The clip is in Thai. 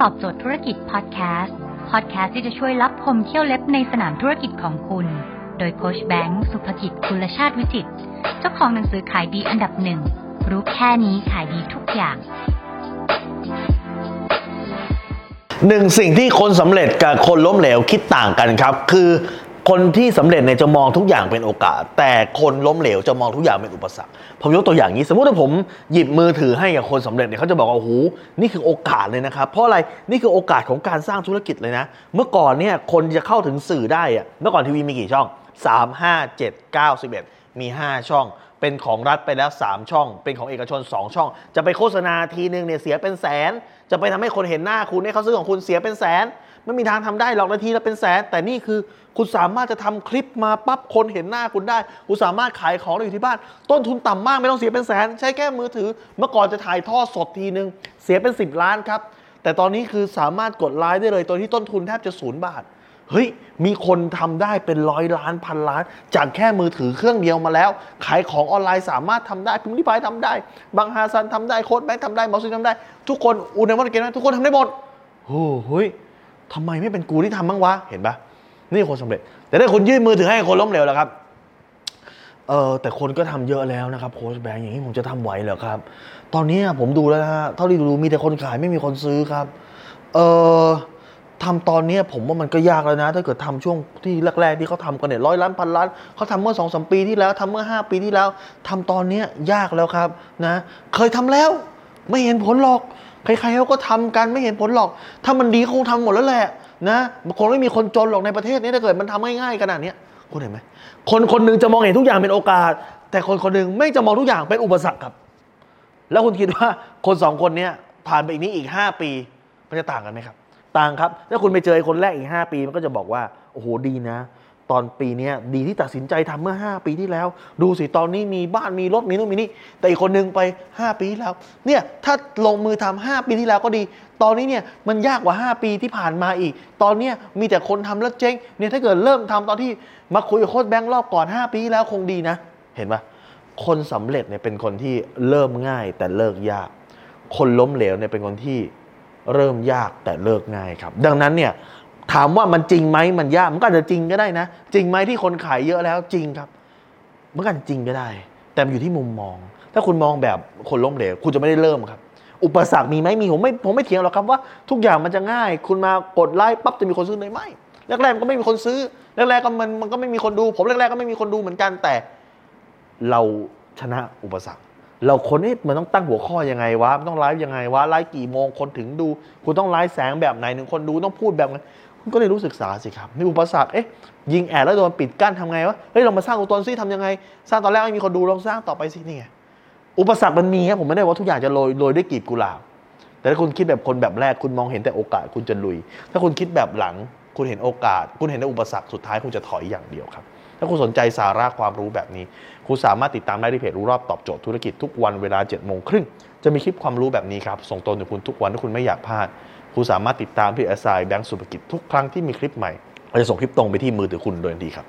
ตอบโจทย์ธุรกิจพอดแคสต์พอดแคสต์ที่จะช่วยรับพมเที่ยวเล็บในสนามธุรกิจของคุณ โดยโคชแบงค์สุภกิจคุณชาติวิจิตเจ้าของหนังสือขายดีอันดับหนึ่งรู้แค่นี้ขายดีทุกอย่างหนึ่งสิ่งที่คนสำเร็จกับคนล้มเหลวคิดต่างกันครับ คือ คนที่สำเร็จเนี่ยจะมองทุกอย่างเป็นโอกาส แต่คนล้มเหลวจะมองทุกอย่างเป็นอุปสรรคผมยกตัวอย่างนี้ สมมติว่าผมหยิบมือถือให้กับคนสำเร็จเนี่ยเขาจะบอกว่าโอ้โหนี่คือโอกาสเลยนะครับเพราะอะไรนี่คือโอกาสของการสร้างธุรกิจเลยนะ เมื่อก่อนเนี่ยคนจะเข้าถึงสื่อได้อะเมื่อก่อนทีวีมีกี่ช่อง 3 5 7 9 11 มี 5 ช่องเป็นของรัฐไปแล้ว 3 ช่อง เป็นของเอกชน 2 ช่อง จะไปโฆษณาทีนึงเนี่ยเสียเป็นแสน จะไปทำให้คนเห็นหน้าคุณให้เขาซื้อของคุณเสียเป็นแสน ไม่มีทางทำได้หรอกนาทีละเป็นแสน แต่นี่คือคุณสามารถจะทำคลิปมาปั๊บคนเห็นหน้าคุณได้ คุณสามารถขายของได้อยู่ที่บ้าน ต้นทุนต่ำมากไม่ต้องเสียเป็นแสน ใช้แค่มือถือ เมื่อก่อนจะถ่ายทอดสดทีนึง เสียเป็น 10 ล้านครับ แต่ตอนนี้คือสามารถกดไลค์ได้เลยโดยที่ต้นทุนแทบจะศูนย์บาท เฮ้ย มีคนทำได้เป็นร้อยล้านพันล้าน จากแค่มือถือเครื่องเดียวมาแล้ว ขายของออนไลน์สามารถทำได้พิมรี่พายทำได้ บังฮาซันทำได้ โค้ชแบงค์ทำได้มอสซินทำได้ ทุกคนอูนวันเกนทุกคนทำได้หมดโอ้เฮ้ย ทำไมไม่เป็นกูที่ทำบ้างวะ เห็นปะนี่คนสำเร็จ แต่ถ้าคุณยื่นมือถือให้คนล้มเหลวแล้วครับ เออแต่คนก็ทำเยอะแล้วนะครับโค้ชแบงค์อย่างนี้ผมจะทำไหวเหรอครับ ตอนนี้ผมดูแล้วนะฮะเท่าที่ดูมีแต่คนขายไม่มีคนซื้อครับ เออทำตอนนี้ผมว่ามันก็ยากแล้วนะ ถ้าเกิดทำช่วงที่แรกๆที่เขาทำกันเนี่ยร้อยล้านพันล้านเขาทำเมื่อสองสมปีที่แล้วทำเมื่อ 5 ปีที่แล้วทำตอนนี้ยากแล้วครับนะ เคยทำแล้ว ไม่เห็นผลหรอก ใครๆเขาก็ทำกันไม่เห็นผลหรอก ถ้ามันดีคงทำหมดแล้วแหละนะคงไม่มีคนจนหรอกในประเทศนี้ถ้าเกิดมันทำง่ายๆขนาดเนี้ยคุณเห็นไหมคนคนหนึงจะมองเห็นทุกอย่างเป็นโอกาส แต่คนคนหนึงไม่จะมองทุกอย่างเป็นอุปสรรคครับ แล้วคุณคิดว่าคนสองคนเนี้ยผ่านไปอีกนี้อีก 5 ปีมันจะต่างกันไหมครับ ต่างครับถ้าคุณไปเจอคนแรกอีก 5 ปีมันก็จะบอกว่าโอ้โหดีนะ ตอนปีนี้ดีที่ตัดสินใจทำเมื่อ 5 ปีที่แล้ว ดูสิตอนนี้มีบ้านมีรถมีนู่นมีนี่ แต่อีกคนนึงไป 5 ปีที่แล้ว เนี่ยถ้าลงมือทำ5ปีที่แล้วก็ดี ตอนนี้เนี่ยมันยากกว่า 5 ปีที่ผ่านมาอีก ตอนนี้มีแต่คนทำแล้วเจ๊งเนี่ยถ้าเกิดเริ่มทำตอนที่มาคุยกับโค้ชแบงค์รอบก่อน 5 ปีที่แล้วคงดีนะ เห็นปะคนสำเร็จเนี่ยเป็นคนที่เริ่มง่ายแต่เลิกยาก คนล้มเหลวเนี่ยเป็นคนที่เริ่มยากแต่เลิกง่ายครับ ดังนั้นเนี่ย ถามว่ามันจริงไหมมันยากมันก็อาจจะจริงก็ได้นะ จริงไหมที่คนขายเยอะแล้วจริงครับมันก็อาจจะจริงก็ได้ แต่มันอยู่ที่มุมมอง ถ้าคุณมองแบบคนล้มเหลวคุณจะไม่ได้เริ่มครับ อุปสรรคมีไหมมีผมไม่ผมไม่เถียงหรอกครับว่าทุกอย่างมันจะง่าย คุณมากดไลค์ปั๊บจะมีคนซื้อเลยไม่แรกๆมันก็ไม่มีคนซื้อแรกๆก็มันมันก็ไม่มีคนดู ผมแรกๆก็ไม่มีคนดูเหมือนกันแต่ เราชนะอุปสรรค เราคนนี้มันต้องตั้งหัวข้อยังไงวะมันต้องไลฟ์ยังไงวะไลฟ์กี่โมงคนถึงดู คุณต้องไลฟ์แสงแบบไหนถึงคนดูต้องพูดแบบไหนคุณก็เลยรู้ศึกษาสิครับมีอุปสรรคเอ๊ะยิงแอดแล้วโดนปิดกั้นทำไงวะเฮ้ยเรามาสร้างตัวตนซิทำยังไง สร้างตอนแรกไม่มีคนดูลองสร้างต่อไปสินี่ไงอุปสรรคมันมีครับผมไม่ได้ว่าทุกอย่างจะโรยโรยด้วยกีบกุหลาบแต่ถ้าคุณคิดแบบคนแบบแรกคุณมองเห็นแต่โอกาสคุณจะลุย ถ้าคุณคิดแบบหลัง คุณเห็นโอกาส คุณเห็นแต่อุปสรรคสุดท้ายคุณจะถอยอย่างเดียวครับ ถ้าคุณสนใจสาระความรู้แบบนี้ คุณสามารถติดตามได้ที่เพจรู้รอบตอบโจทย์ธุรกิจทุกวันเวลา7จ็ดโมงครึ่งจะมีคลิปความรู้แบบนี้ครับส่งตรงถึงคุณทุกวันถ้าคุณไม่อยากพลาด คุณสามารถติดตามที่แอสไซแบงก์สุภกิจทุกครั้งที่มีคลิปใหม่เราจะส่งคลิปตรงไปที่มือถือคุณโดยทันทีครับ